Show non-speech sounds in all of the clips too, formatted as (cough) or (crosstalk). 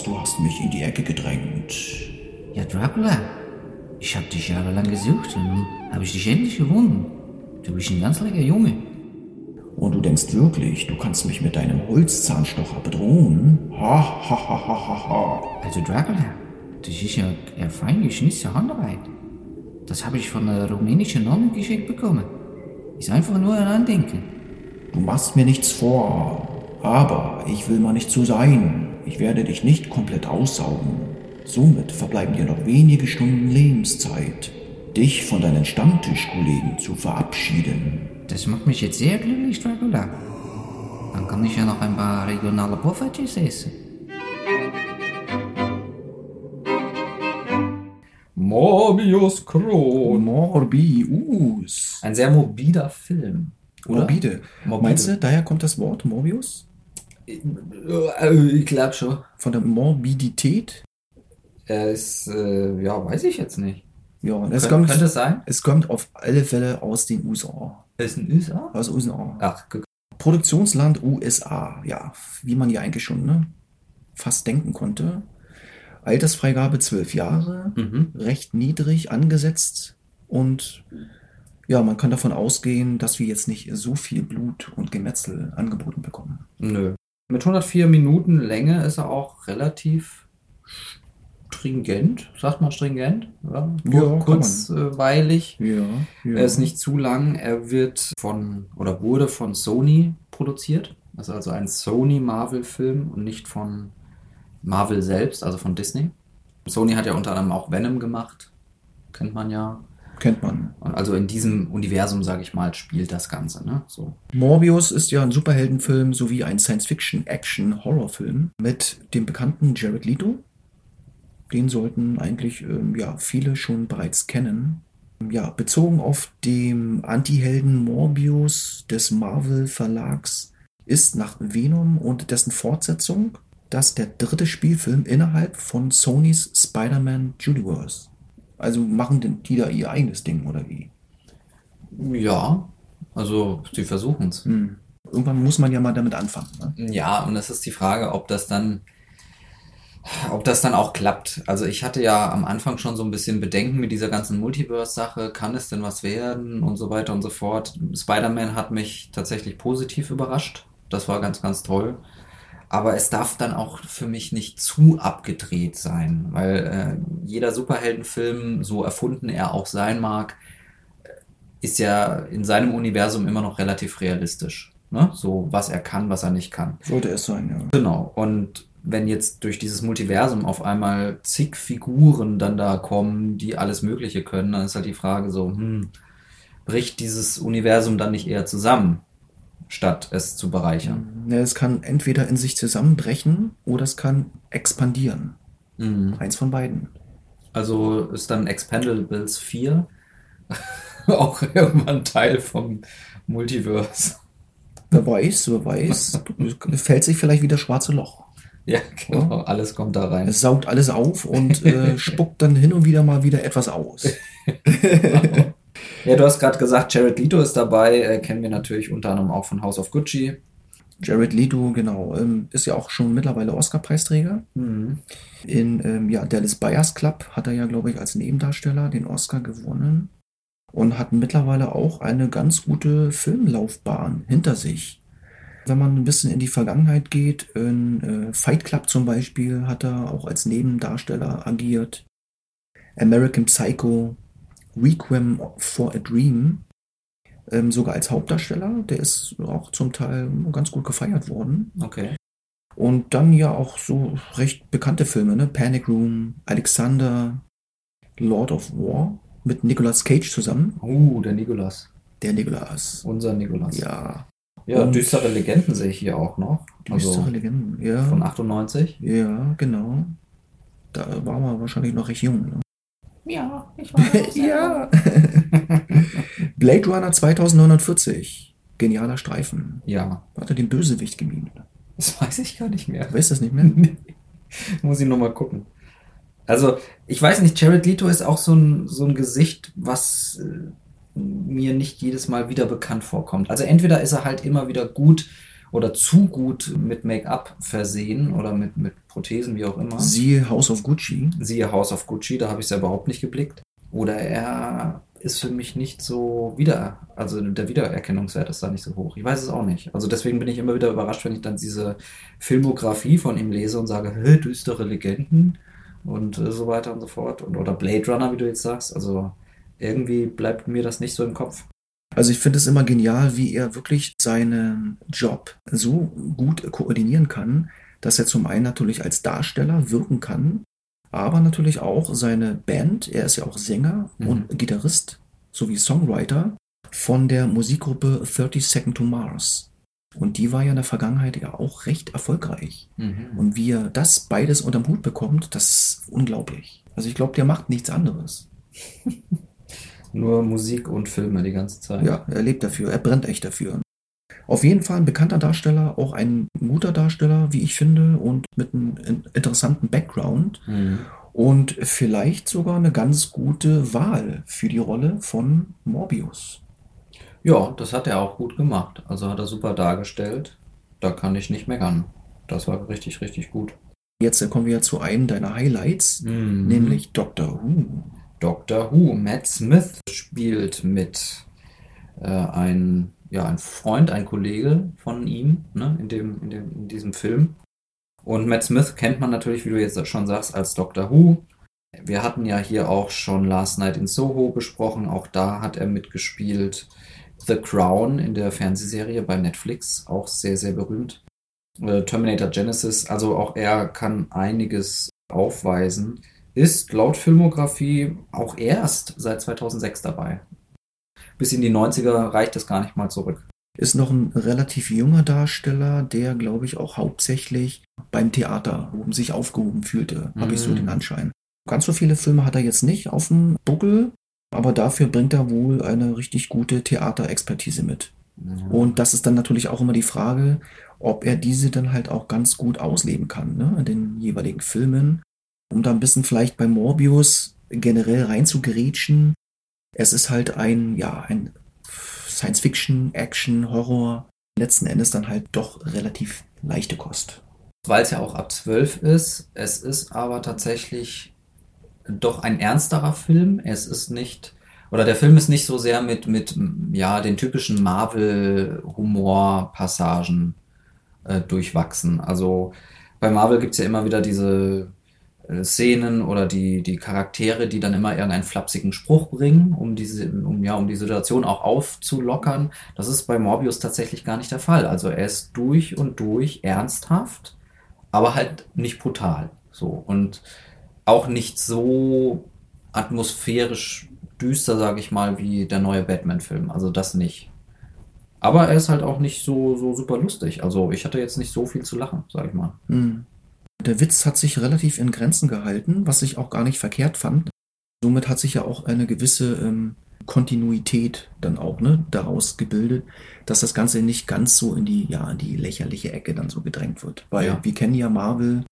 Helsing, du hast mich in die Ecke gedrängt. Ja, Dracula, ich hab dich jahrelang gesucht und nun habe ich dich endlich gefunden. Du bist ein ganz lecker Junge. Und du denkst wirklich, du kannst mich mit deinem Holzzahnstocher bedrohen? Ha, ha, ha, ha, ha, ha. Also Dracula, das ist ja eine fein geschnitzte Handarbeit. Das habe ich von einer rumänischen Nonne geschenkt bekommen. Ist einfach nur ein Andenken. Du machst mir nichts vor, aber ich will mal nicht so sein. Ich werde dich nicht komplett aussaugen. Somit verbleiben dir noch wenige Stunden Lebenszeit, dich von deinen Stammtischkollegen zu verabschieden. Das macht mich jetzt sehr glücklich, Dracula. Dann kann ich ja noch ein paar regionale Poffertjes essen. Morbius Kron. Morbius. Ein sehr morbider Film. Oder? Morbide. Morbide. Meinst du, daher kommt das Wort Morbius? Äh, Ich glaube schon. Von der Morbidität? Er ist, äh, ja, weiß ich jetzt nicht. Ja, es Kön kommt, könnte es sein? es kommt auf alle Fälle aus den USA. Er ist ein USA? Aus USA. Ach, guck. Produktionsland USA, ja, wie man ja eigentlich schon ne, fast denken konnte. Altersfreigabe 12 Jahre, Mhm. recht niedrig angesetzt und ja, man kann davon ausgehen, dass wir jetzt nicht so viel Blut und Gemetzel angeboten bekommen. Nö. Mit 104 Minuten Länge ist er auch relativ stringent. Sagt man stringent? Ja, Ja, kurzweilig. Ja, ja. Er ist nicht zu lang. Er wird von oder wurde von Sony produziert. Das ist also ein Sony-Marvel-Film und nicht von Marvel selbst, also von Disney. Sony hat ja unter anderem auch Venom gemacht. Kennt man ja. Kennt man. Also in diesem Universum, sage ich mal, spielt das Ganze. Ne? So. Morbius ist ja ein Superheldenfilm sowie ein Science-Fiction-Action-Horrorfilm mit dem bekannten Jared Leto. Den sollten eigentlich ähm, ja, viele schon bereits kennen. Ja, bezogen auf dem Anti-Helden Morbius des Marvel-Verlags ist nach Venom und dessen Fortsetzung das der dritte Spielfilm innerhalb von Sonys Spider-Man Universe. Also machen denn die da ihr eigenes Ding oder wie? Ja, also sie versuchen es. Hm. Irgendwann muss man ja mal damit anfangen. Ne? Ja, und es ist die Frage, ob das dann, ob das dann auch klappt. Also ich hatte ja am Anfang schon so ein bisschen Bedenken mit dieser ganzen Multiverse-Sache. Kann es denn was werden und so weiter und so fort. Spider-Man hat mich tatsächlich positiv überrascht. Das war ganz, ganz toll. Aber es darf dann auch für mich nicht zu abgedreht sein, weil äh, jeder Superheldenfilm, so erfunden er auch sein mag, ist ja in seinem Universum immer noch relativ realistisch. Ne? So, was er kann, was er nicht kann. Sollte es sein, ja. Genau. Und wenn jetzt durch dieses Multiversum auf einmal zig Figuren dann da kommen, die alles Mögliche können, dann ist halt die Frage so, hm, bricht dieses Universum dann nicht eher zusammen, statt es zu bereichern? Ja, es kann entweder in sich zusammenbrechen oder es kann expandieren. Mhm. Eins von beiden. Also ist dann Expendables 4 (laughs) auch irgendwann Teil vom Multiverse. Wer weiß, wer weiß. fällt sich vielleicht wieder schwarze Loch. Ja, genau. Alles kommt da rein. Es saugt alles auf und äh, spuckt dann hin und wieder mal wieder etwas aus. (laughs) (laughs) Ja, du hast gerade gesagt, Jared Leto ist dabei. Äh, kennen wir natürlich unter anderem auch von House of Gucci. Jared Leto, genau, ähm, ist ja auch schon mittlerweile Oscar-Preisträger. In ähm, ja, Dallas Buyers Club hat er ja, glaube ich, als Nebendarsteller den Oscar gewonnen und hat mittlerweile auch eine ganz gute Filmlaufbahn hinter sich. Wenn man ein bisschen in die Vergangenheit geht, in äh, Fight Club zum Beispiel hat er auch als Nebendarsteller agiert. American Psycho, Requiem for a Dream, ähm, sogar als Hauptdarsteller. Der ist auch zum Teil ganz gut gefeiert worden. Okay. Und dann ja auch so recht bekannte Filme, ne? Panic Room, Alexander, Lord of War mit Nicolas Cage zusammen. Uh, der Nikolas. Der Nicolas. Unser Nikolas. Ja. Ja, Und- düstere Legenden sehe ich hier auch noch. Düstere Also Legenden. Ja. von 98. Ja, genau. Da war man wahrscheinlich noch recht jung. Ne? Ja, ich weiß. ja. (laughs) Blade Runner 2940. Genialer Streifen. Ja, Hat er den Bösewicht gemimt? das weiß ich gar nicht mehr. Weißt du das nicht mehr? (laughs) Muss ich nochmal gucken. Also, ich weiß nicht, Jared Leto ist auch so ein, so ein Gesicht, was äh, mir nicht jedes Mal wieder bekannt vorkommt. Also entweder ist er halt immer wieder gut oder zu gut mit Make-up versehen oder mit, mit Prothesen, wie auch immer. Siehe House of Gucci. Siehe House of Gucci, da habe ich es ja überhaupt nicht geblickt. Oder er ist für mich nicht so wieder, also der Wiedererkennungswert ist da nicht so hoch. Ich weiß es auch nicht. Also deswegen bin ich immer wieder überrascht, wenn ich dann diese Filmografie von ihm lese und sage, hä, düstere Legenden und äh, so weiter und so fort. Und, oder Blade Runner, wie du jetzt sagst. Also irgendwie bleibt mir das nicht so im Kopf. Also ich finde es immer genial, wie er wirklich seinen Job so gut koordinieren kann, dass er zum einen natürlich als Darsteller wirken kann, aber natürlich auch seine Band, er ist ja auch Sänger mhm. und Gitarrist sowie Songwriter von der Musikgruppe 30 Second to Mars. Und die war ja in der Vergangenheit ja auch recht erfolgreich. Mhm. Und wie er das beides unterm Hut bekommt, das ist unglaublich. Also ich glaube, der macht nichts anderes. (laughs) Nur Musik und Filme die ganze Zeit. Ja, er lebt dafür, er brennt echt dafür. Auf jeden Fall ein bekannter Darsteller, auch ein guter Darsteller, wie ich finde, und mit einem interessanten Background. Mhm. Und vielleicht sogar eine ganz gute Wahl für die Rolle von Morbius. Ja, das hat er auch gut gemacht. Also hat er super dargestellt. Da kann ich nicht meckern. Das war richtig, richtig gut. Jetzt kommen wir zu einem deiner Highlights, mhm. nämlich Doctor Who. Doctor Who. Matt Smith spielt mit äh, ein ja, ein Freund, ein Kollege von ihm ne, in, dem, in, dem, in diesem Film. Und Matt Smith kennt man natürlich, wie du jetzt schon sagst, als Doctor Who. Wir hatten ja hier auch schon Last Night in Soho besprochen. Auch da hat er mitgespielt. The Crown in der Fernsehserie bei Netflix, auch sehr, sehr berühmt. Äh, Terminator Genesis, also auch er kann einiges aufweisen. Ist laut Filmografie auch erst seit 2006 dabei bis in die 90er reicht es gar nicht mal zurück. Ist noch ein relativ junger Darsteller, der, glaube ich, auch hauptsächlich beim Theater oben sich aufgehoben fühlte, mhm. habe ich so den Anschein. Ganz so viele Filme hat er jetzt nicht auf dem Buckel, aber dafür bringt er wohl eine richtig gute Theaterexpertise mit. Mhm. Und das ist dann natürlich auch immer die Frage, ob er diese dann halt auch ganz gut ausleben kann, ne, in den jeweiligen Filmen. Um da ein bisschen vielleicht bei Morbius generell reinzugrätschen, es ist halt ein, ja, ein Science-Fiction, Action, Horror. Letzten Endes dann halt doch relativ leichte Kost. Weil es ja auch ab 12 ist. Es ist aber tatsächlich doch ein ernsterer Film. Es ist nicht, oder der Film ist nicht so sehr mit, mit ja, den typischen Marvel-Humor-Passagen äh, durchwachsen. Also bei Marvel gibt es ja immer wieder diese Szenen oder die, die Charaktere, die dann immer irgendeinen flapsigen Spruch bringen, um diese, um ja, um die Situation auch aufzulockern. Das ist bei Morbius tatsächlich gar nicht der Fall. Also er ist durch und durch ernsthaft, aber halt nicht brutal. So. Und auch nicht so atmosphärisch düster, sage ich mal, wie der neue Batman-Film. Also das nicht. Aber er ist halt auch nicht so, so super lustig. Also ich hatte jetzt nicht so viel zu lachen, sage ich mal. Mhm. Der Witz hat sich relativ in Grenzen gehalten, was ich auch gar nicht verkehrt fand. Somit hat sich ja auch eine gewisse ähm, Kontinuität dann auch ne, daraus gebildet, dass das Ganze nicht ganz so in die, ja, in die lächerliche Ecke dann so gedrängt wird. Weil ja. wir kennen ja Marvel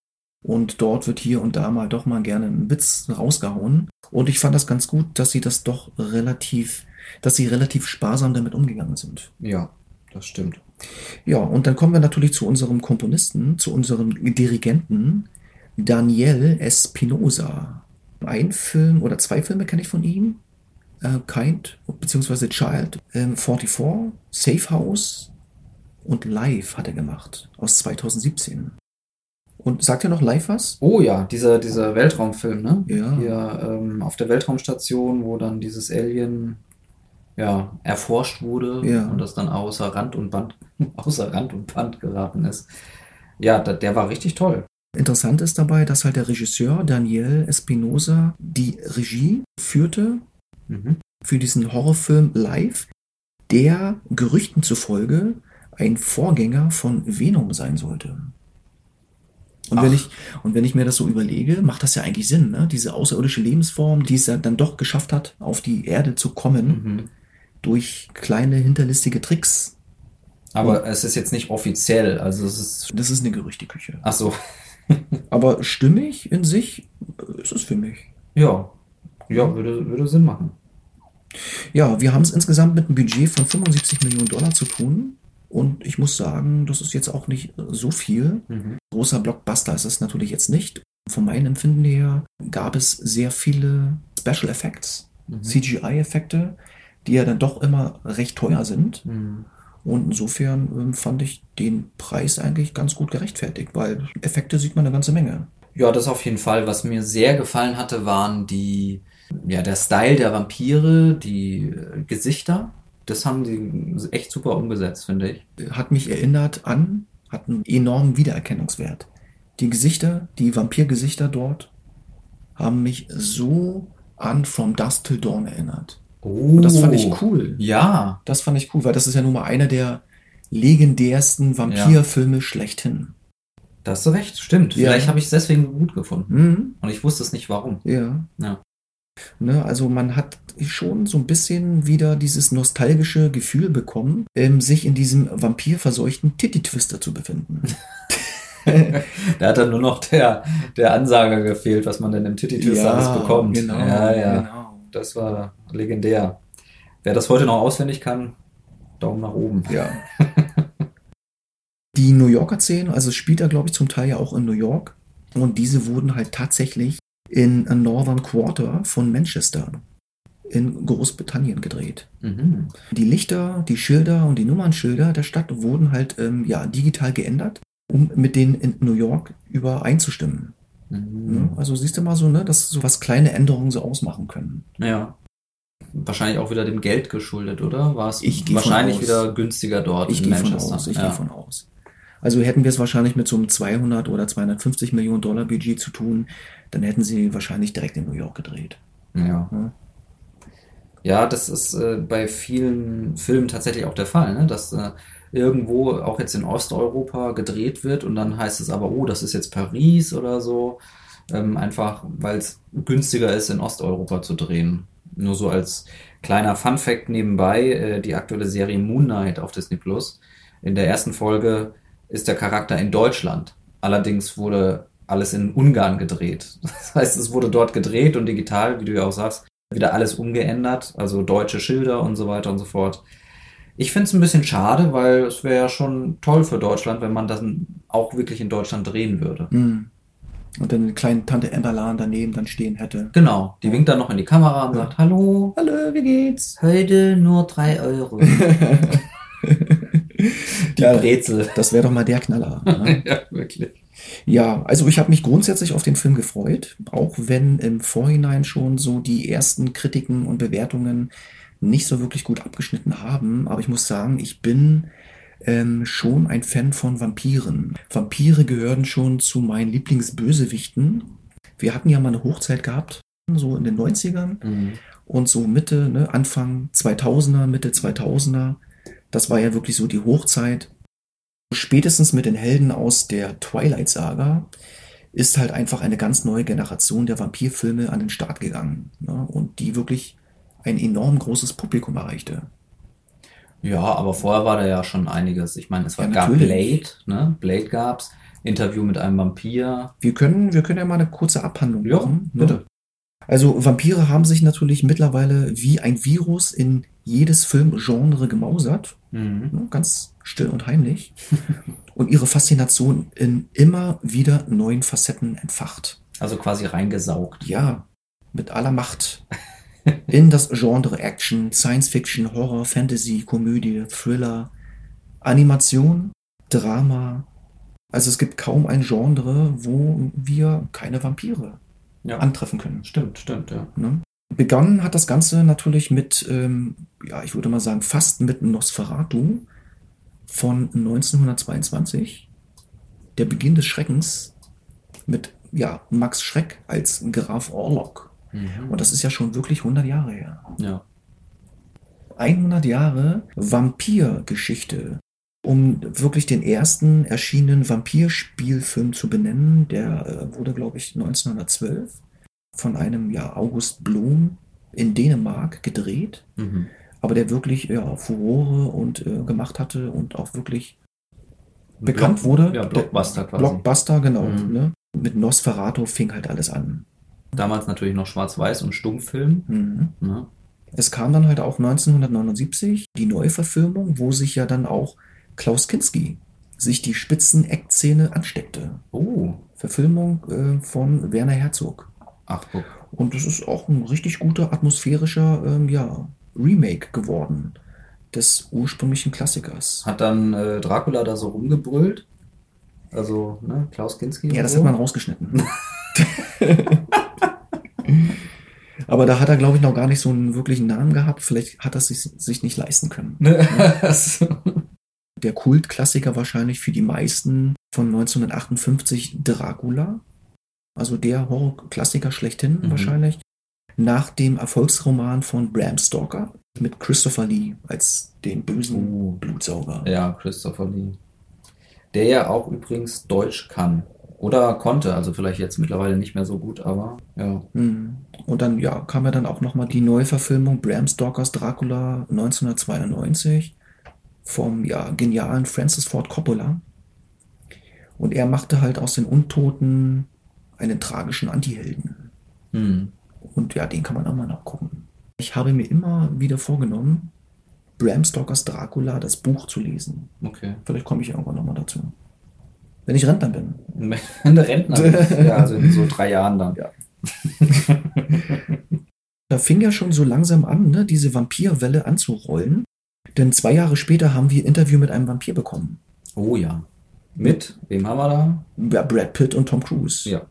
und dort wird hier und da mal doch mal gerne ein Witz rausgehauen. Und ich fand das ganz gut, dass sie das doch relativ, dass sie relativ sparsam damit umgegangen sind. Ja, das stimmt. Ja, und dann kommen wir natürlich zu unserem Komponisten, zu unserem Dirigenten, Daniel Espinosa. Ein Film oder zwei Filme kenne ich von ihm. Äh, kind bzw. Child, äh, 44, Safe House und Live hat er gemacht aus 2017. Und sagt ihr noch live was? Oh ja, dieser, dieser Weltraumfilm, ne? Ja. Hier ähm, auf der Weltraumstation, wo dann dieses Alien ja, erforscht wurde ja. und das dann außer Rand und Band, (laughs) außer Rand und Band geraten ist. Ja, da, der war richtig toll. Interessant ist dabei, dass halt der Regisseur Daniel Espinosa die Regie führte mhm. für diesen Horrorfilm Live, der Gerüchten zufolge ein Vorgänger von Venom sein sollte. Und wenn, ich, und wenn ich mir das so überlege, macht das ja eigentlich Sinn, ne? Diese außerirdische Lebensform, die es ja dann doch geschafft hat, auf die Erde zu kommen. Mhm durch kleine hinterlistige Tricks. Aber es ist jetzt nicht offiziell, also es ist. Das ist eine Gerüchteküche. Ach so. (laughs) Aber stimmig in sich ist es für mich. Ja. Ja, würde, würde Sinn machen. Ja, wir haben es insgesamt mit einem Budget von 75 Millionen Dollar zu tun. Und ich muss sagen, das ist jetzt auch nicht so viel. Mhm. Großer Blockbuster ist es natürlich jetzt nicht. Von meinem Empfinden her gab es sehr viele Special Effects, Mhm. CGI-Effekte, die ja dann doch immer recht teuer sind. Mhm. Und insofern ähm, fand ich den Preis eigentlich ganz gut gerechtfertigt, weil Effekte sieht man eine ganze Menge. Ja, das auf jeden Fall. Was mir sehr gefallen hatte, waren die, ja, der Style der Vampire, die äh, Gesichter. Das haben die echt super umgesetzt, finde ich. Hat mich erinnert an, hat einen enormen Wiedererkennungswert. Die Gesichter, die Vampirgesichter dort, haben mich so an From Dusk Till Dawn erinnert. Oh, Und das fand ich cool. Ja, Das fand ich cool, weil das ist ja nun mal einer der legendärsten Vampirfilme schlechthin. da hast du recht, stimmt. Ja. Vielleicht habe ich es deswegen gut gefunden. Mhm. Und ich wusste es nicht warum. Ja. Ja. Ne, also man hat schon so ein bisschen wieder dieses nostalgische Gefühl bekommen, ähm, sich in diesem vampirverseuchten Titty-Twister zu befinden. (laughs) Da hat dann nur noch der, der Ansager gefehlt, was man denn im Titty Ja, alles bekommt. Genau, ja, ja. genau. Das war legendär. Wer das heute noch auswendig kann, Daumen nach oben. Ja. (laughs) Die New Yorker Szenen, also spielt er, glaube ich, zum Teil ja auch in New York. Und diese wurden halt tatsächlich in a Northern Quarter von Manchester in Großbritannien gedreht. Mhm. Die Lichter, die Schilder und die Nummernschilder der Stadt wurden halt ähm, ja, digital geändert, um mit denen in New York übereinzustimmen. Ne? Mhm. Also siehst du mal so, ne, dass so was kleine Änderungen so ausmachen können. Ja. Wahrscheinlich auch wieder dem Geld geschuldet, oder? War es Ich wahrscheinlich wieder günstiger dort Ich in Manchester? aus, ich ja. gehe von aus. Also hätten wir es wahrscheinlich mit so einem 200 oder 250 Millionen Dollar Budget zu tun, dann hätten sie wahrscheinlich direkt in New York gedreht. Ja. Ja. Ja, das ist äh, bei vielen Filmen tatsächlich auch der Fall, ne? dass äh, irgendwo auch jetzt in Osteuropa gedreht wird und dann heißt es aber, oh, das ist jetzt Paris oder so. Ähm, einfach, weil es günstiger ist, in Osteuropa zu drehen. Nur so als kleiner Fun-Fact nebenbei, äh, die aktuelle Serie Moon Knight auf Disney Plus. In der ersten Folge ist der Charakter in Deutschland. Allerdings wurde alles in Ungarn gedreht. (laughs) Das heißt, es wurde dort gedreht und digital, wie du ja auch sagst, wieder alles umgeändert, also deutsche Schilder und so weiter und so fort. Ich finde es ein bisschen schade, weil es wäre ja schon toll für Deutschland, wenn man das auch wirklich in Deutschland drehen würde. Mhm. Und dann eine kleine Tante Emberlan daneben dann stehen hätte. Genau, die winkt dann noch in die Kamera und Ja. sagt, hallo, Hallo, wie geht's? heute nur drei Euro. (laughs) Die Ja. Brezel. Das wäre doch mal der Knaller. (laughs) Ne? ja, wirklich. Ja, also ich habe mich grundsätzlich auf den Film gefreut, auch wenn im Vorhinein schon so die ersten Kritiken und Bewertungen nicht so wirklich gut abgeschnitten haben. Aber ich muss sagen, ich bin ähm, schon ein Fan von Vampiren. Vampire gehören schon zu meinen Lieblingsbösewichten. Wir hatten ja mal eine Hochzeit gehabt, so in den 90ern Mhm. und so Mitte, ne, Anfang 2000er, Mitte 2000er. Das war ja wirklich so die Hochzeit. Spätestens mit den Helden aus der Twilight Saga ist halt einfach eine ganz neue Generation der Vampirfilme an den Start gegangen. Ne? Und die wirklich ein enorm großes Publikum erreichte. Ja, aber vorher war da ja schon einiges. Ich meine, es war, Ja, gab. Blade, ne? Blade gab's. Interview mit einem Vampir. Wir können, wir können ja mal eine kurze Abhandlung Ja, machen. bitte. Also Vampire haben sich natürlich mittlerweile wie ein Virus in jedes Filmgenre gemausert. Mhm. ne, ganz still und heimlich, (laughs) und ihre Faszination in immer wieder neuen Facetten entfacht. Also quasi reingesaugt. Ja, mit aller Macht (laughs) in das Genre Action, Science Fiction, Horror, Fantasy, Komödie, Thriller, Animation, Drama. Also es gibt kaum ein Genre, wo wir keine Vampire Ja. antreffen können. Stimmt, stimmt, ja. Ne? Begonnen hat das Ganze natürlich mit, ähm, ja, ich würde mal sagen, fast mit Nosferatu von 1922. Der Beginn des Schreckens mit, ja, Max Schreck als Graf Orlok. Mhm. Und das ist ja schon wirklich 100 Jahre her. Ja. 100 Jahre Vampirgeschichte. Um wirklich den ersten erschienenen Vampirspielfilm zu benennen, der äh, wurde, glaube ich, 1912 von einem ja, August Blom in Dänemark gedreht, Mhm. aber der wirklich ja, Furore und äh, gemacht hatte und auch wirklich bekannt Block- wurde. Ja, Blockbuster quasi. Blockbuster, genau. Mhm. Ne? Mit Nosferatu fing halt alles an. Damals natürlich noch Schwarz-Weiß und Stummfilm. Mhm. Ne? Es kam dann halt auch 1979 die Neuverfilmung, wo sich ja dann auch Klaus Kinski sich die spitzen Eckzähne ansteckte. Oh. Verfilmung äh, von Werner Herzog. Ach, guck. Und das ist auch ein richtig guter atmosphärischer ähm, ja, Remake geworden des ursprünglichen Klassikers. Hat dann äh, Dracula da so rumgebrüllt? Also, ne, Klaus Kinski? Ja, das so? hat man rausgeschnitten. (laughs) Aber da hat er, glaube ich, noch gar nicht so einen wirklichen Namen gehabt. Vielleicht hat er es sich, sich nicht leisten können. (laughs) Der Kultklassiker wahrscheinlich für die meisten von 1958 Dracula. Also der Horrorklassiker schlechthin Mhm. wahrscheinlich. Nach dem Erfolgsroman von Bram Stoker mit Christopher Lee als den bösen Uh. Blutsauger. ja, Christopher Lee. Der ja auch übrigens Deutsch kann. Oder konnte, also vielleicht jetzt mittlerweile nicht mehr so gut, aber ja. Mhm. Und dann ja, kam ja dann auch nochmal die Neuverfilmung Bram Stokers Dracula 1992 vom ja, genialen Francis Ford Coppola. Und er machte halt aus den Untoten einen tragischen Antihelden. Hm. Und ja, den kann man auch mal nachgucken. Ich habe mir immer wieder vorgenommen, Bram Stokers Dracula, das Buch zu lesen. Okay. Vielleicht komme ich irgendwann nochmal dazu. Wenn ich Rentner bin. (laughs) Eine Rentner. ja, also in so drei Jahren dann. Ja. Da fing ja schon so langsam an, ne, diese Vampirwelle anzurollen. Denn zwei Jahre später haben wir ein Interview mit einem Vampir bekommen. Oh ja. Mit? Wem haben wir da? Ja, Brad Pitt und Tom Cruise. Ja.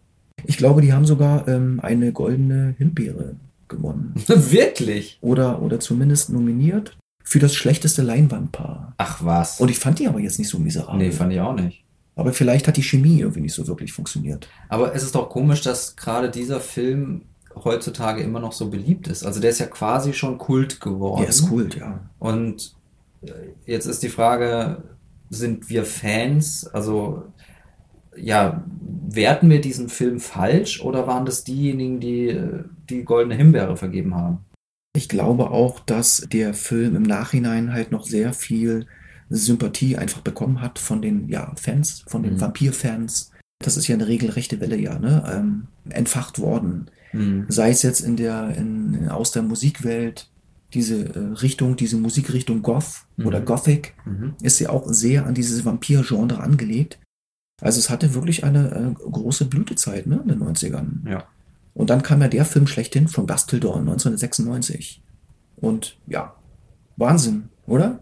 Ich glaube, die haben sogar ähm, eine goldene Himbeere gewonnen. (laughs) Wirklich? Oder, oder zumindest nominiert für das schlechteste Leinwandpaar. Ach was. Und ich fand die aber jetzt nicht so miserabel. nee, fand ich auch nicht. Aber vielleicht hat die Chemie irgendwie nicht so wirklich funktioniert. Aber es ist doch komisch, dass gerade dieser Film heutzutage immer noch so beliebt ist. Also der ist ja quasi schon Kult geworden. Der ist cool, ja. Und äh, jetzt ist die Frage, sind wir Fans? Also ja, werten wir diesen Film falsch oder waren das diejenigen, die äh, die goldene Himbeere vergeben haben? Ich glaube auch, dass der Film im Nachhinein halt noch sehr viel Sympathie einfach bekommen hat von den ja, Fans, von den Mhm. Vampir-Fans. Das ist ja eine regelrechte Welle, ja, ne? Ähm, entfacht worden. Hm. Sei es jetzt in der, in, aus der Musikwelt, diese äh, Richtung, diese Musikrichtung Goth oder Mhm. Gothic, Mhm. ist ja auch sehr an dieses Vampir-Genre angelegt. Also es hatte wirklich eine äh, große Blütezeit, ne, in den 90ern. Ja. Und dann kam ja der Film schlechthin von Dawn 1996. Und ja, Wahnsinn, oder?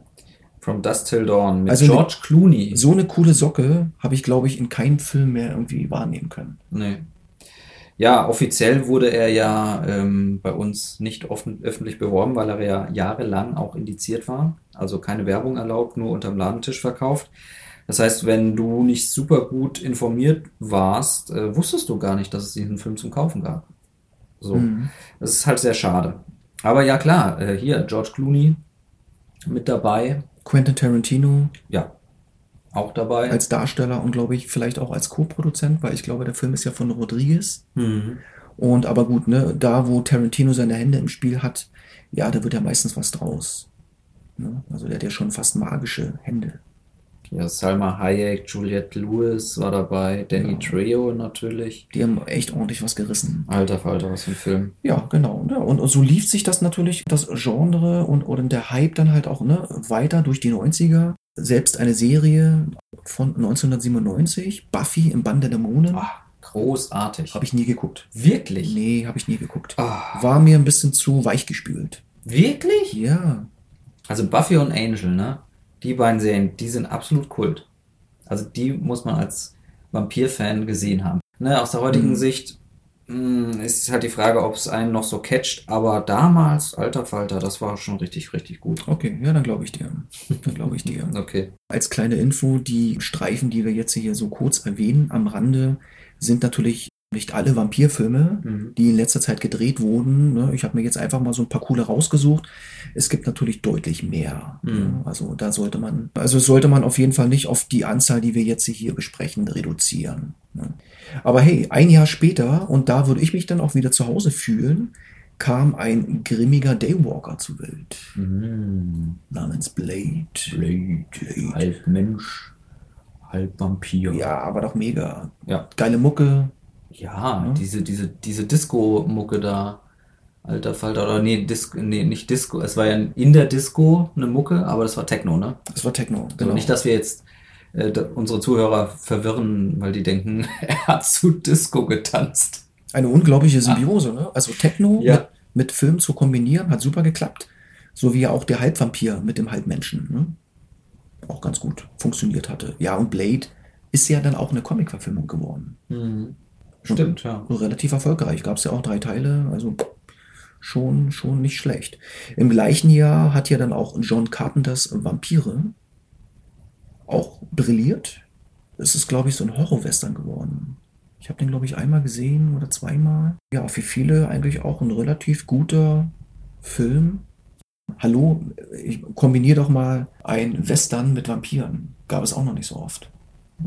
From Dust Till Dawn mit Also George Clooney. So eine coole Socke habe ich, glaube ich, in keinem Film mehr irgendwie wahrnehmen können. Nee. Ja, offiziell wurde er ja ähm, bei uns nicht offen, öffentlich beworben, weil er ja jahrelang auch indiziert war. Also keine Werbung erlaubt, nur unterm Ladentisch verkauft. Das heißt, wenn du nicht super gut informiert warst, äh, wusstest du gar nicht, dass es diesen Film zum Kaufen gab. So. Mhm. Das ist halt sehr schade. Aber ja, klar, äh, hier George Clooney mit dabei. Quentin Tarantino Ja, auch dabei. als Darsteller und, glaube ich, vielleicht auch als Co-Produzent, weil ich glaube, der Film ist ja von Rodriguez. Mhm. Und aber gut, ne, da wo Tarantino seine Hände im Spiel hat, ja, da wird ja meistens was draus. Ne? Also der hat ja schon fast magische Hände. Ja, Salma Hayek, Juliette Lewis war dabei, Danny Ja. Trejo natürlich. Die haben echt ordentlich was gerissen. Alter Falter, was für ein Film. Ja, genau. Ne? Und, und so lief sich das natürlich, das Genre und, und der Hype dann halt auch ne, weiter durch die 90er. Selbst eine Serie von 1997, Buffy im Bann der Dämonen, Ah, großartig. habe ich nie geguckt. Wirklich? Nee, habe ich nie geguckt. Ah, War mir ein bisschen zu weichgespült. wirklich? Ja, Also Buffy und Angel, ne? Die beiden Serien, die sind absolut Kult. Also die muss man als Vampir-Fan gesehen haben. Ne, aus der heutigen Mhm. Sicht mh, ist halt die Frage, ob es einen noch so catcht. Aber damals, alter Falter, das war schon richtig, richtig gut. okay, ja, dann glaube ich dir. Dann glaube ich dir. (laughs) Okay. Als kleine Info, die Streifen, die wir jetzt hier so kurz erwähnen am Rande, sind natürlich nicht alle Vampirfilme, Mhm. die in letzter Zeit gedreht wurden. ne? Ich habe mir jetzt einfach mal so ein paar coole rausgesucht. Es gibt natürlich deutlich mehr. Mhm. ne? Also da sollte man, also sollte man auf jeden Fall nicht auf die Anzahl, die wir jetzt hier besprechen, reduzieren. ne? Aber hey, ein Jahr später, und da würde ich mich dann auch wieder zu Hause fühlen, kam ein grimmiger Daywalker zur Welt Mhm. namens Blade. Blade, halb Mensch, halb Vampir. Ja, aber doch mega. Ja. Geile Mucke. Ja, Ja. diese, diese, diese Disco-Mucke da. Alter Falter, oder nee, Disco, nee, nicht Disco, es war ja in der Disco eine Mucke, aber das war Techno, ne? Das war Techno, genau. nicht, dass wir jetzt äh, unsere Zuhörer verwirren, weil die denken, (laughs) er hat zu Disco getanzt. Eine unglaubliche Symbiose, ah. ne? Also Techno ja. mit, mit Film zu kombinieren, hat super geklappt. So wie ja auch der Halbvampir mit dem Halbmenschen, ne? Auch ganz gut funktioniert hatte. Ja, und Blade ist ja dann auch eine Comic-Verfilmung geworden. Mhm. Stimmt, ja. Relativ erfolgreich. Gab es ja auch drei Teile, also schon, schon nicht schlecht. Im gleichen Jahr hat ja dann auch John Carpenters Vampire auch brilliert. Es ist, glaube ich, so ein Horror-Western geworden. Ich habe den, glaube ich, einmal gesehen oder zweimal. Ja, für viele eigentlich auch ein relativ guter Film. Hallo, ich kombiniere doch mal ein Western mit Vampiren. Gab es auch noch nicht so oft.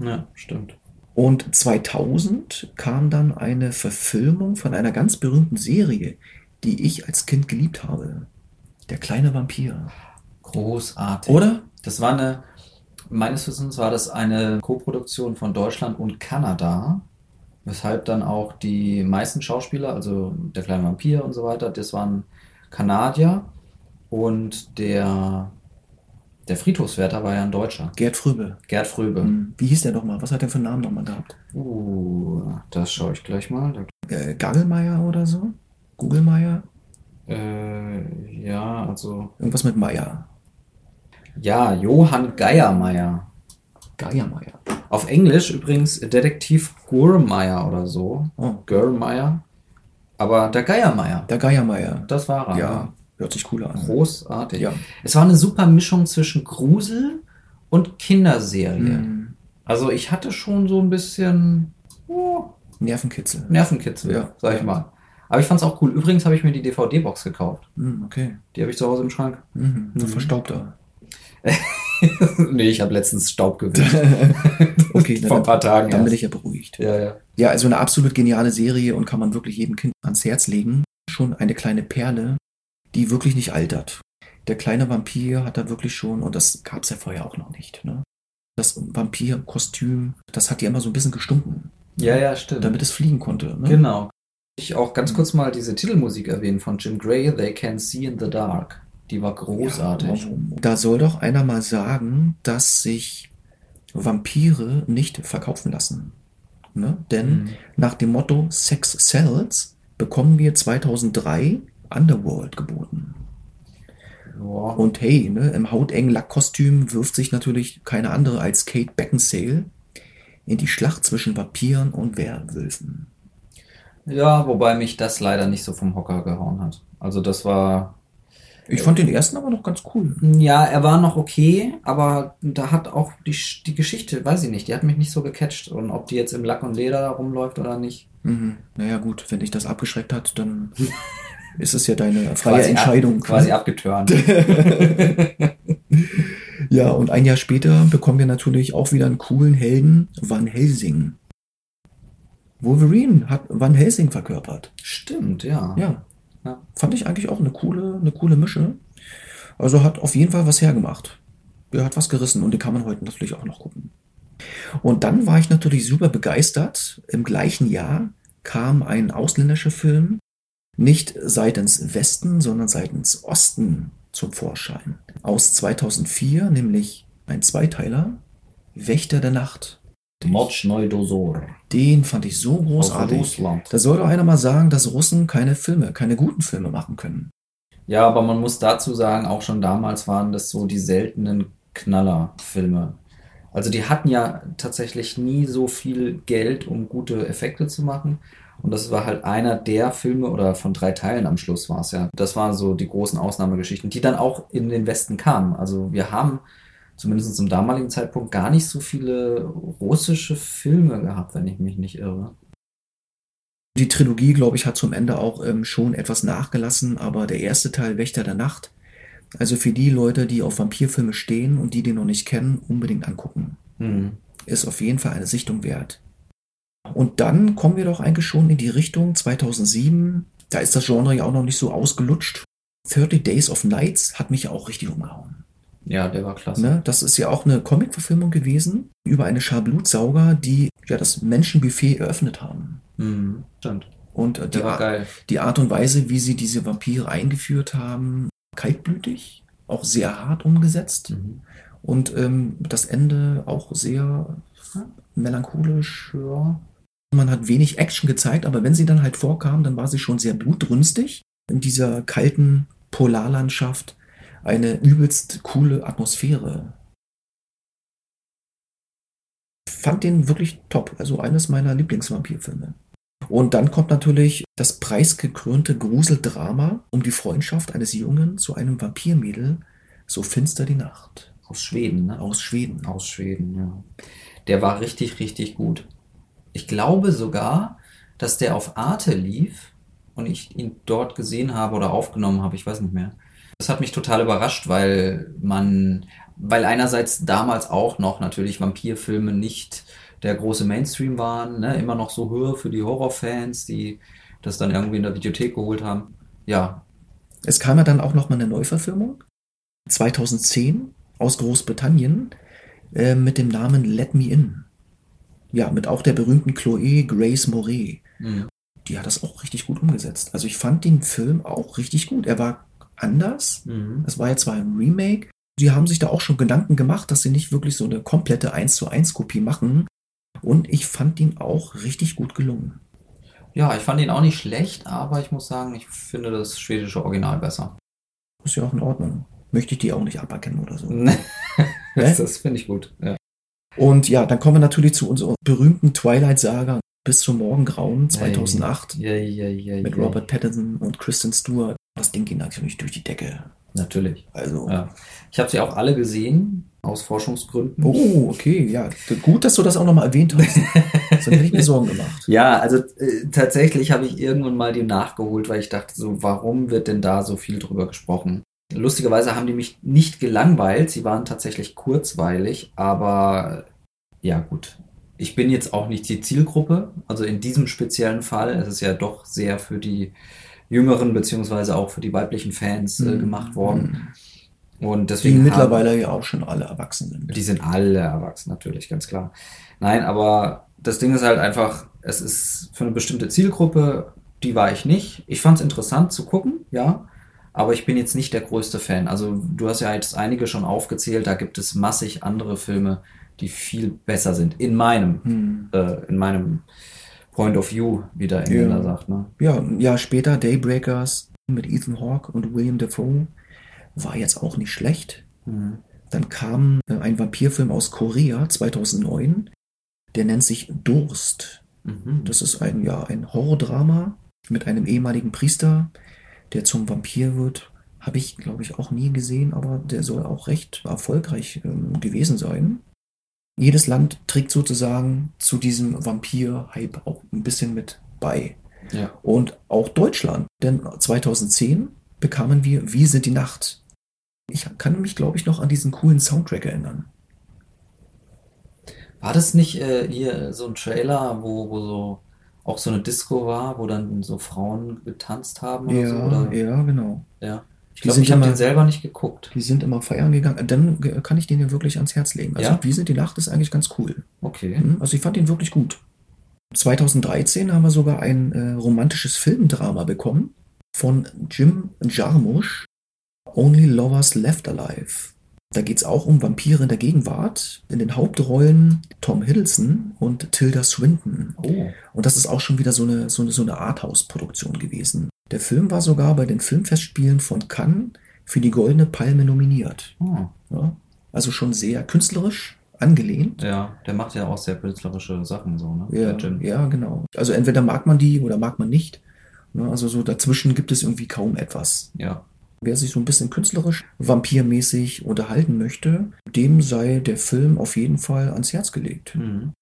Ja, stimmt. Und 2000 kam dann eine Verfilmung von einer ganz berühmten Serie, die ich als Kind geliebt habe. Der kleine Vampir. Großartig. Oder? Das war eine, meines Wissens war das eine Koproduktion von Deutschland und Kanada, weshalb dann auch die meisten Schauspieler, also der kleine Vampir und so weiter, das waren Kanadier und der der Friedhofswärter war ja ein Deutscher. Gerd Fröbe. Gerd Fröbe. Hm. Wie hieß der nochmal? Was hat der für einen Namen nochmal gehabt? Uh, das schaue ich gleich mal. Äh, Gagelmeier oder so? Google-Meier? Äh, ja, also. Irgendwas mit Meier. Ja, Johann Geiermeier. Geiermeier. Auf Englisch übrigens Detektiv Gurmeier oder so. Oh. Gurmeier. Aber der Geiermeier. Der Geiermeier. Das war er. Ja. Hört sich cooler an. Großartig. Ja. Es war eine super Mischung zwischen Grusel und Kinderserie. Mhm. Also ich hatte schon so ein bisschen oh, Nervenkitzel. Nervenkitzel, ja. sag ich mal. Aber ich fand es auch cool. Übrigens habe ich mir die DVD-Box gekauft. Mhm, okay. Die habe ich zu Hause im Schrank. Mhm. mhm. Verstaubter. (laughs) nee, ich habe letztens Staub gewischt. (laughs) okay, vor ein paar Tagen. Dann bin ich ja beruhigt. Ja, ja. Ja, also eine absolut geniale Serie und kann man wirklich jedem Kind ans Herz legen. Schon eine kleine Perle die wirklich nicht altert. Der kleine Vampir hat da wirklich schon, und das gab es ja vorher auch noch nicht, ne? Das Vampirkostüm, das hat ja immer so ein bisschen gestunken. Ja, ja, stimmt. Damit es fliegen konnte. Ne? Genau. Ich auch ganz kurz mal diese Titelmusik erwähnen von Jim Gray, They Can See in the Dark. Die war großartig. Ja, da soll doch einer mal sagen, dass sich Vampire nicht verkaufen lassen. Ne? Denn mhm. nach dem Motto Sex Sells bekommen wir 2003 Underworld geboten. Ja. Und hey, ne, im hautengen Lackkostüm wirft sich natürlich keine andere als Kate Beckinsale in die Schlacht zwischen Vampiren und Werwölfen. Ja, wobei mich das leider nicht so vom Hocker gehauen hat. Also das war. Ich fand den ersten aber noch ganz cool. Ja, er war noch okay, aber da hat auch die, die Geschichte, weiß ich nicht, die hat mich nicht so gecatcht. Und ob die jetzt im Lack und Leder rumläuft oder nicht. Mhm. Naja, gut, wenn dich das abgeschreckt hat, dann (laughs) ist es ja deine freie quasi Entscheidung. Ab, quasi abgeturnt. (laughs) ja, und ein Jahr später bekommen wir natürlich auch wieder einen coolen Helden, Van Helsing. Wolverine hat Van Helsing verkörpert. Stimmt, ja. Ja. ja. Fand ich eigentlich auch eine coole, eine coole Mische. Also hat auf jeden Fall was hergemacht. Er hat was gerissen und den kann man heute natürlich auch noch gucken. Und dann war ich natürlich super begeistert. Im gleichen Jahr kam ein ausländischer Film nicht seitens Westen, sondern seitens Osten zum Vorschein. Aus 2004, nämlich ein Zweiteiler, Wächter der Nacht. Mochnoi Dosor. Den fand ich so großartig. Da soll doch einer mal sagen, dass Russen keine Filme, keine guten Filme machen können. Ja, aber man muss dazu sagen, auch schon damals waren das so die seltenen Knallerfilme. Also die hatten ja tatsächlich nie so viel Geld, um gute Effekte zu machen. Und das war halt einer der Filme oder von drei Teilen am Schluss war es ja. Das waren so die großen Ausnahmegeschichten, die dann auch in den Westen kamen. Also wir haben zumindest zum damaligen Zeitpunkt gar nicht so viele russische Filme gehabt, wenn ich mich nicht irre. Die Trilogie, glaube ich, hat zum Ende auch ähm, schon etwas nachgelassen, aber der erste Teil, Wächter der Nacht, also für die Leute, die auf Vampirfilme stehen und die den noch nicht kennen, unbedingt angucken. Mhm. Ist auf jeden Fall eine Sichtung wert. Und dann kommen wir doch eigentlich schon in die Richtung 2007. Da ist das Genre ja auch noch nicht so ausgelutscht. 30 Days of Nights hat mich ja auch richtig umgehauen. Ja, der war klasse. Ne? Das ist ja auch eine Comic-Verfilmung gewesen über eine Schar Blutsauger, die ja das Menschenbuffet eröffnet haben. Mhm, stimmt. Und äh, die, Art, die Art und Weise, wie sie diese Vampire eingeführt haben, kaltblütig, auch sehr hart umgesetzt. Mhm. Und ähm, das Ende auch sehr melancholisch. Ja. Man hat wenig Action gezeigt, aber wenn sie dann halt vorkam, dann war sie schon sehr blutrünstig in dieser kalten Polarlandschaft eine übelst coole Atmosphäre. Fand den wirklich top, also eines meiner Lieblingsvampirfilme. Und dann kommt natürlich das preisgekrönte Gruseldrama um die Freundschaft eines Jungen zu einem Vampirmädel, so finster die Nacht. Aus Schweden, ne? Aus Schweden. Aus Schweden, ja. Der war richtig, richtig gut. Ich glaube sogar, dass der auf Arte lief und ich ihn dort gesehen habe oder aufgenommen habe, ich weiß nicht mehr. Das hat mich total überrascht, weil man, weil einerseits damals auch noch natürlich Vampirfilme nicht der große Mainstream waren, ne? immer noch so höher für die Horrorfans, die das dann irgendwie in der Videothek geholt haben. Ja. Es kam ja dann auch noch mal eine Neuverfilmung 2010 aus Großbritannien äh, mit dem Namen Let Me In. Ja, mit auch der berühmten Chloe Grace Moret. Mhm. Die hat das auch richtig gut umgesetzt. Also ich fand den Film auch richtig gut. Er war anders. Mhm. Es war ja zwar ein Remake. Sie haben sich da auch schon Gedanken gemacht, dass sie nicht wirklich so eine komplette 1 zu 1 Kopie machen. Und ich fand ihn auch richtig gut gelungen. Ja, ich fand ihn auch nicht schlecht, aber ich muss sagen, ich finde das schwedische Original besser. Ist ja auch in Ordnung. Möchte ich die auch nicht aberkennen oder so. (laughs) das, das finde ich gut. Ja. Und ja, dann kommen wir natürlich zu unserer berühmten Twilight-Saga bis zum Morgengrauen 2008 ja, ja, ja, mit Robert Pattinson und Kristen Stewart. Das Ding ging natürlich durch die Decke. Natürlich. Also. Ich habe sie auch alle gesehen, aus Forschungsgründen. Oh, okay, ja. Gut, dass du das auch nochmal erwähnt hast. (laughs) Das hätte ich mir Sorgen gemacht. Ja, also äh, tatsächlich habe ich irgendwann mal die nachgeholt, weil ich dachte so, warum wird denn da so viel drüber gesprochen? Lustigerweise haben die mich nicht gelangweilt, sie waren tatsächlich kurzweilig, aber ja gut. Ich bin jetzt auch nicht die Zielgruppe, also in diesem speziellen Fall ist es ja doch sehr für die jüngeren beziehungsweise auch für die weiblichen Fans äh, mhm. gemacht worden. Und deswegen die mittlerweile haben, ja auch schon alle erwachsen sind. Die sind alle erwachsen, natürlich, ganz klar. Nein, aber das Ding ist halt einfach, es ist für eine bestimmte Zielgruppe, die war ich nicht. Ich fand es interessant zu gucken, ja, aber ich bin jetzt nicht der größte Fan. Also du hast ja jetzt einige schon aufgezählt, da gibt es massig andere Filme, die viel besser sind. In meinem, hm. äh, in meinem Point of View, wie der Engländer ja. sagt. Ne? Ja, ein Jahr später Daybreakers mit Ethan Hawke und William Dafoe war jetzt auch nicht schlecht. Mhm. Dann kam äh, ein Vampirfilm aus Korea 2009, der nennt sich Durst. Mhm. Das ist ein, ja, ein Horrordrama mit einem ehemaligen Priester, der zum Vampir wird. Habe ich, glaube ich, auch nie gesehen, aber der soll auch recht erfolgreich ähm, gewesen sein jedes Land trägt sozusagen zu diesem Vampir-Hype auch ein bisschen mit bei. Ja. Und auch Deutschland, denn 2010 bekamen wir Wie sind die Nacht. Ich kann mich, glaube ich, noch an diesen coolen Soundtrack erinnern. War das nicht äh, hier so ein Trailer, wo, wo so auch so eine Disco war, wo dann so Frauen getanzt haben oder ja, so? Oder? Ja, genau. Ja. Ich glaube, ich habe den selber nicht geguckt. Die sind immer feiern gegangen. Dann kann ich den ja wirklich ans Herz legen. Also, ja? Wie sind die Nacht ist eigentlich ganz cool. Okay. Hm, also, ich fand ihn wirklich gut. 2013 haben wir sogar ein äh, romantisches Filmdrama bekommen von Jim Jarmusch, Only Lovers Left Alive. Da geht es auch um Vampire in der Gegenwart. In den Hauptrollen Tom Hiddleston und Tilda Swinton. Oh. Und das ist auch schon wieder so eine, so eine, so eine Arthouse-Produktion gewesen. Der Film war sogar bei den Filmfestspielen von Cannes für die Goldene Palme nominiert. Oh. Ja, also schon sehr künstlerisch angelehnt. Ja, der macht ja auch sehr künstlerische Sachen so, ne? Ja, ja genau. Also entweder mag man die oder mag man nicht. Ne? Also so dazwischen gibt es irgendwie kaum etwas. Ja. Wer sich so ein bisschen künstlerisch, vampirmäßig unterhalten möchte, dem sei der Film auf jeden Fall ans Herz gelegt. Mhm.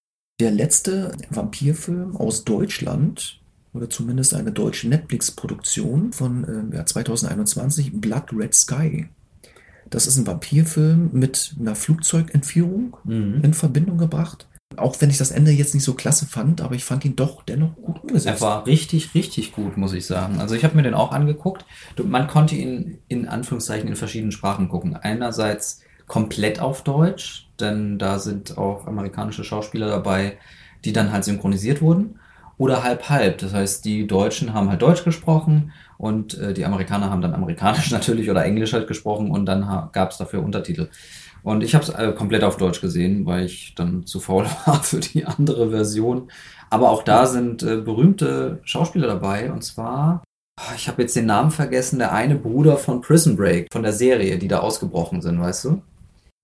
Der letzte Vampirfilm aus Deutschland, oder zumindest eine deutsche Netflix-Produktion von äh, ja, 2021, Blood Red Sky. Das ist ein Vampirfilm mit einer Flugzeugentführung mhm. in Verbindung gebracht. Auch wenn ich das Ende jetzt nicht so klasse fand, aber ich fand ihn doch dennoch gut umgesetzt. Er war richtig, richtig gut, muss ich sagen. Also ich habe mir den auch angeguckt. Man konnte ihn in Anführungszeichen in verschiedenen Sprachen gucken. Einerseits komplett auf Deutsch, denn da sind auch amerikanische Schauspieler dabei, die dann halt synchronisiert wurden. oder halb halb. Das heißt, die Deutschen haben halt Deutsch gesprochen und äh, die Amerikaner haben dann Amerikanisch (laughs) natürlich oder Englisch halt gesprochen und dann gab es dafür Untertitel. Und ich habe es äh, komplett auf Deutsch gesehen, weil ich dann zu faul (laughs) war für die andere Version. Aber auch da sind äh, berühmte Schauspieler dabei. Und zwar, ah, ich habe jetzt den Namen vergessen, der eine Bruder von Prison Break, von der Serie, die da ausgebrochen sind, weißt du?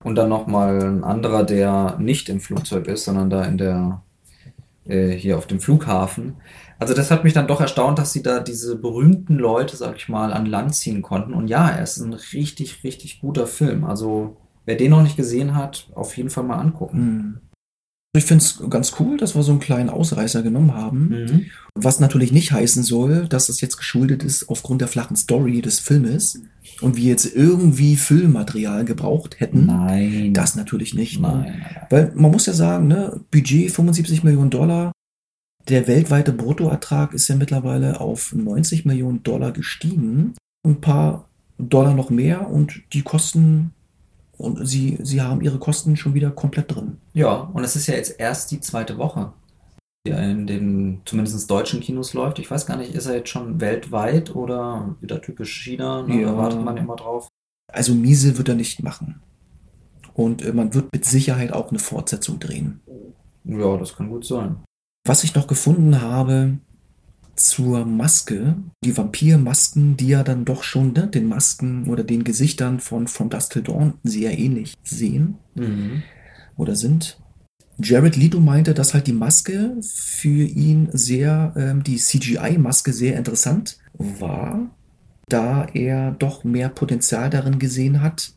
Und dann nochmal ein anderer, der nicht im Flugzeug ist, sondern da in der, äh, hier auf dem Flughafen. Also das hat mich dann doch erstaunt, dass sie da diese berühmten Leute, sag ich mal, an Land ziehen konnten. Und ja, er ist ein richtig, richtig guter Film. Also wer den noch nicht gesehen hat, auf jeden Fall mal angucken. Mhm. Ich finde es ganz cool, dass wir so einen kleinen Ausreißer genommen haben. Mhm. Was natürlich nicht heißen soll, dass es jetzt geschuldet ist aufgrund der flachen Story des Filmes und wir jetzt irgendwie Füllmaterial gebraucht hätten. Nein. Das natürlich nicht. Ne? Nein. Ne? Weil man muss ja sagen, ne, Budget 75 Millionen Dollar. Der weltweite Bruttoertrag ist ja mittlerweile auf 90 Millionen Dollar gestiegen. Ein paar Dollar noch mehr und die Kosten und sie, sie haben ihre Kosten schon wieder komplett drin. Ja, und es ist ja jetzt erst die zweite Woche, die in den zumindest deutschen Kinos läuft. Ich weiß gar nicht, ist er jetzt schon weltweit oder wieder typisch China? Ne? Ja. Da wartet man immer drauf. Also miese wird er nicht machen. Und äh, man wird mit Sicherheit auch eine Fortsetzung drehen. Ja, das kann gut sein. Was ich noch gefunden habe, zur Maske, die Vampirmasken, die ja dann doch schon ne, den Masken oder den Gesichtern von From Dust Till Dawn sehr ähnlich sehen mhm. oder sind. Jared Leto meinte, dass halt die Maske für ihn sehr, ähm, die CGI-Maske sehr interessant war, da er doch mehr Potenzial darin gesehen hat,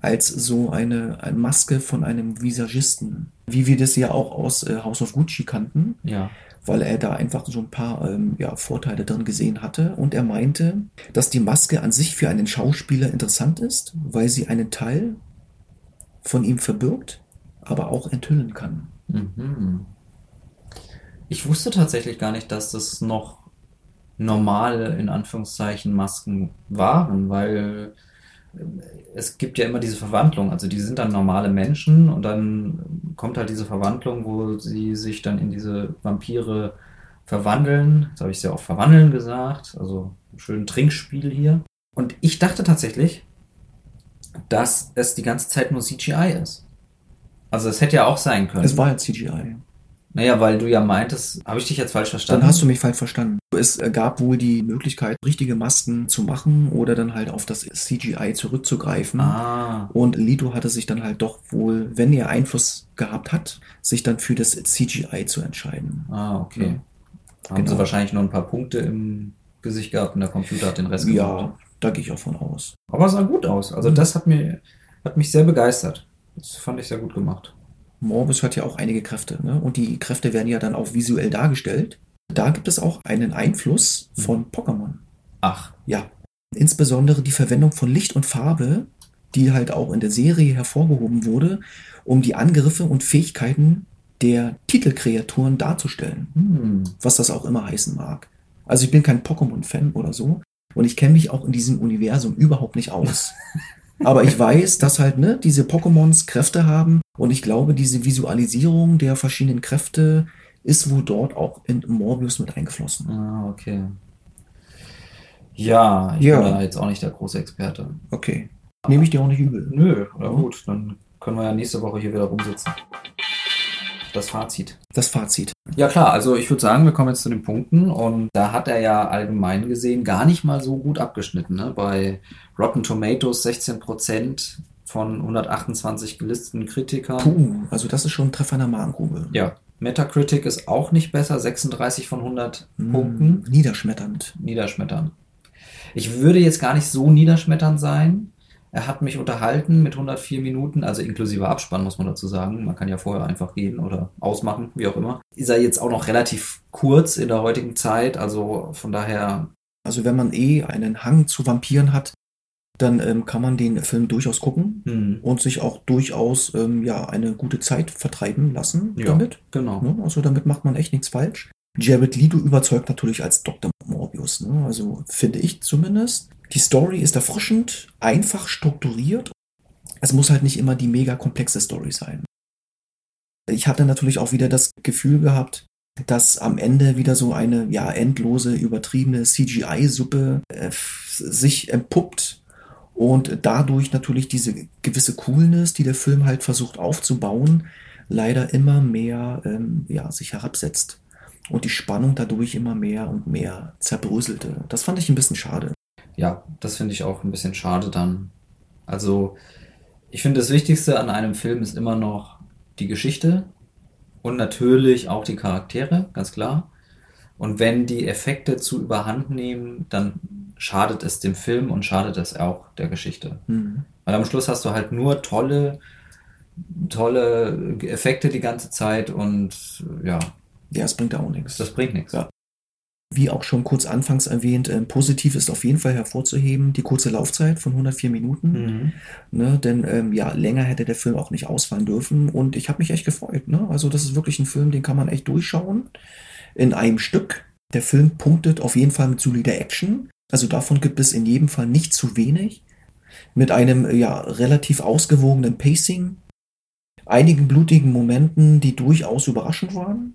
als so eine, eine Maske von einem Visagisten. Wie wir das ja auch aus äh, House of Gucci kannten. Ja weil er da einfach so ein paar ähm, ja, Vorteile drin gesehen hatte. Und er meinte, dass die Maske an sich für einen Schauspieler interessant ist, weil sie einen Teil von ihm verbirgt, aber auch enthüllen kann. Mhm. Ich wusste tatsächlich gar nicht, dass das noch normale, in Anführungszeichen, Masken waren, weil es gibt ja immer diese Verwandlung. Also die sind dann normale Menschen und dann kommt halt diese Verwandlung, wo sie sich dann in diese Vampire verwandeln. Jetzt habe ich es ja auch verwandeln gesagt. Also ein schönes Trinkspiel hier. Und ich dachte tatsächlich, dass es die ganze Zeit nur CGI ist. Also es hätte ja auch sein können. Es war ja CGI. Naja, weil du ja meintest, habe ich dich jetzt falsch verstanden? Dann hast du mich falsch verstanden. Es gab wohl die Möglichkeit, richtige Masken zu machen oder dann halt auf das CGI zurückzugreifen. Ah. Und Lido hatte sich dann halt doch wohl, wenn er Einfluss gehabt hat, sich dann für das CGI zu entscheiden. Ah, okay. Ja. Haben genau. sie wahrscheinlich noch ein paar Punkte im Gesicht gehabt und der Computer hat den Rest gemacht. Ja, da gehe ich auch von aus. Aber es sah gut aus. Also das hat mir hat mich sehr begeistert. Das fand ich sehr gut gemacht. Morbus hat ja auch einige Kräfte. Ne? Und die Kräfte werden ja dann auch visuell dargestellt. Da gibt es auch einen Einfluss hm. von Pokémon. Ach. Ja. Insbesondere die Verwendung von Licht und Farbe, die halt auch in der Serie hervorgehoben wurde, um die Angriffe und Fähigkeiten der Titelkreaturen darzustellen. Hm. Was das auch immer heißen mag. Also ich bin kein Pokémon-Fan oder so. Und ich kenne mich auch in diesem Universum überhaupt nicht aus. (laughs) Aber ich weiß, dass halt ne, diese Pokémons Kräfte haben und ich glaube, diese Visualisierung der verschiedenen Kräfte ist wohl dort auch in Morbius mit eingeflossen. Ah, okay. Ja, ich ja. bin da jetzt auch nicht der große Experte. Okay. Nehme ich dir auch nicht übel. Nö, na gut, dann können wir ja nächste Woche hier wieder rumsitzen. Das Fazit. Das Fazit. Ja klar, also ich würde sagen, wir kommen jetzt zu den Punkten und da hat er ja allgemein gesehen gar nicht mal so gut abgeschnitten. Ne? Bei Rotten Tomatoes 16% von 128 gelisteten Kritikern. Puh, also das ist schon ein Treffer in der Magengrube. Ja. Metacritic ist auch nicht besser, 36 von 100 mm, Punkten. Niederschmetternd. Niederschmetternd. Ich würde jetzt gar nicht so niederschmetternd sein. Er hat mich unterhalten mit 104 Minuten, also inklusive Abspann, muss man dazu sagen. Man kann ja vorher einfach gehen oder ausmachen, wie auch immer. Ist er jetzt auch noch relativ kurz in der heutigen Zeit, also von daher. Also wenn man eh einen Hang zu Vampiren hat, dann ähm, kann man den Film durchaus gucken hm. und sich auch durchaus ähm, ja eine gute Zeit vertreiben lassen ja, damit. Genau. Ne? Also damit macht man echt nichts falsch. Jared Leto überzeugt natürlich als Dr. Morbius, ne? also finde ich zumindest. Die Story ist erfrischend, einfach strukturiert. Es muss halt nicht immer die mega komplexe Story sein. Ich hatte natürlich auch wieder das Gefühl gehabt, dass am Ende wieder so eine ja endlose, übertriebene CGI-Suppe äh, sich empuppt und dadurch natürlich diese gewisse Coolness, die der Film halt versucht aufzubauen, leider immer mehr ähm, ja, sich herabsetzt und die Spannung dadurch immer mehr und mehr zerbröselte. Das fand ich ein bisschen schade. Ja, das finde ich auch ein bisschen schade dann. Also, ich finde, das Wichtigste an einem Film ist immer noch die Geschichte und natürlich auch die Charaktere, ganz klar. Und wenn die Effekte zu überhand nehmen, dann schadet es dem Film und schadet es auch der Geschichte. Mhm. Weil am Schluss hast du halt nur tolle, tolle Effekte die ganze Zeit und ja. Ja, es bringt auch nichts. Das bringt nichts. Ja. Wie auch schon kurz anfangs erwähnt, äh, positiv ist auf jeden Fall hervorzuheben die kurze Laufzeit von 104 Minuten. Mhm. Ne, denn ähm, ja, länger hätte der Film auch nicht ausfallen dürfen. Und ich habe mich echt gefreut. Ne? Also das ist wirklich ein Film, den kann man echt durchschauen in einem Stück. Der Film punktet auf jeden Fall mit solider Action. Also davon gibt es in jedem Fall nicht zu wenig. Mit einem ja relativ ausgewogenen Pacing, einigen blutigen Momenten, die durchaus überraschend waren.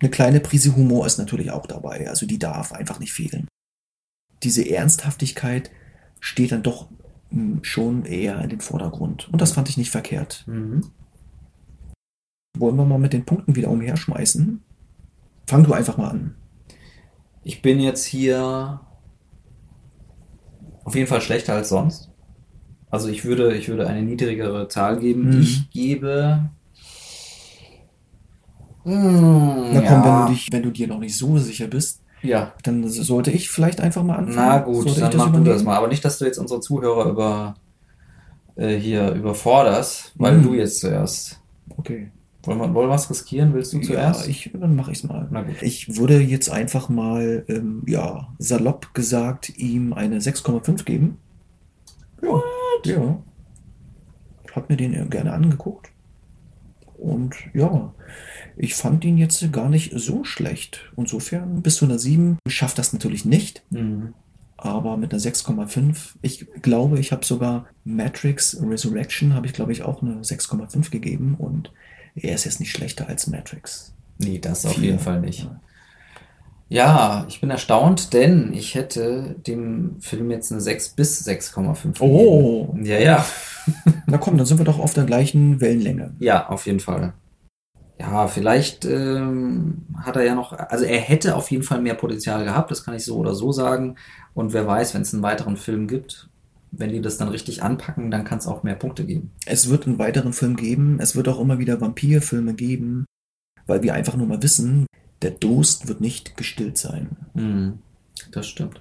Eine kleine Prise Humor ist natürlich auch dabei, also die darf einfach nicht fehlen. Diese Ernsthaftigkeit steht dann doch hm, schon eher in den Vordergrund. Und das fand ich nicht verkehrt. Mhm. Wollen wir mal mit den Punkten wieder umherschmeißen? Fang du einfach mal an. Ich bin jetzt hier auf jeden Fall schlechter als sonst. Also ich würde, ich würde eine niedrigere Zahl geben. Mhm. Ich gebe. Mh, hm, Na komm, ja. wenn, du dich, wenn du dir noch nicht so sicher bist, ja. dann sollte ich vielleicht einfach mal anfangen. Na gut, sollte dann mach du das mal. Aber nicht, dass du jetzt unsere Zuhörer über äh, hier überforderst, weil mhm. du jetzt zuerst. Okay. Wollen wir, wollen wir was riskieren? Willst du zuerst? Ja, ich, dann mache ich es mal. Ich würde jetzt einfach mal, ähm, ja, salopp gesagt, ihm eine 6,5 geben. Ja. Ja. Ich habe mir den gerne angeguckt. Und ja, ich fand ihn jetzt gar nicht so schlecht. Insofern bis zu einer 7 schafft das natürlich nicht. Mhm. Aber mit einer 6,5, ich glaube, ich habe sogar Matrix Resurrection, habe ich glaube ich auch eine 6,5 gegeben. Und er ist jetzt nicht schlechter als Matrix. Nee, das auf jeden Fall nicht. Ja, ich bin erstaunt, denn ich hätte dem Film jetzt eine 6 bis 6,5 Oh. Ja, ja. Na komm, dann sind wir doch auf der gleichen Wellenlänge. Ja, auf jeden Fall. Ja, vielleicht ähm, hat er ja noch, also er hätte auf jeden Fall mehr Potenzial gehabt, das kann ich so oder so sagen. Und wer weiß, wenn es einen weiteren Film gibt, wenn die das dann richtig anpacken, dann kann es auch mehr Punkte geben. Es wird einen weiteren Film geben, es wird auch immer wieder Vampirfilme geben, weil wir einfach nur mal wissen, der Durst wird nicht gestillt sein. Mhm, das stimmt.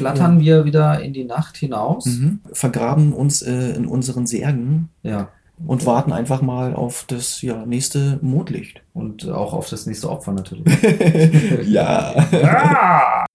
Flattern ja. wir wieder in die Nacht hinaus. Mhm. Vergraben uns äh, in unseren Särgen. Ja. Und warten einfach mal auf das ja, nächste Mondlicht. Und auch auf das nächste Opfer natürlich. (laughs) ja. (laughs) Ah!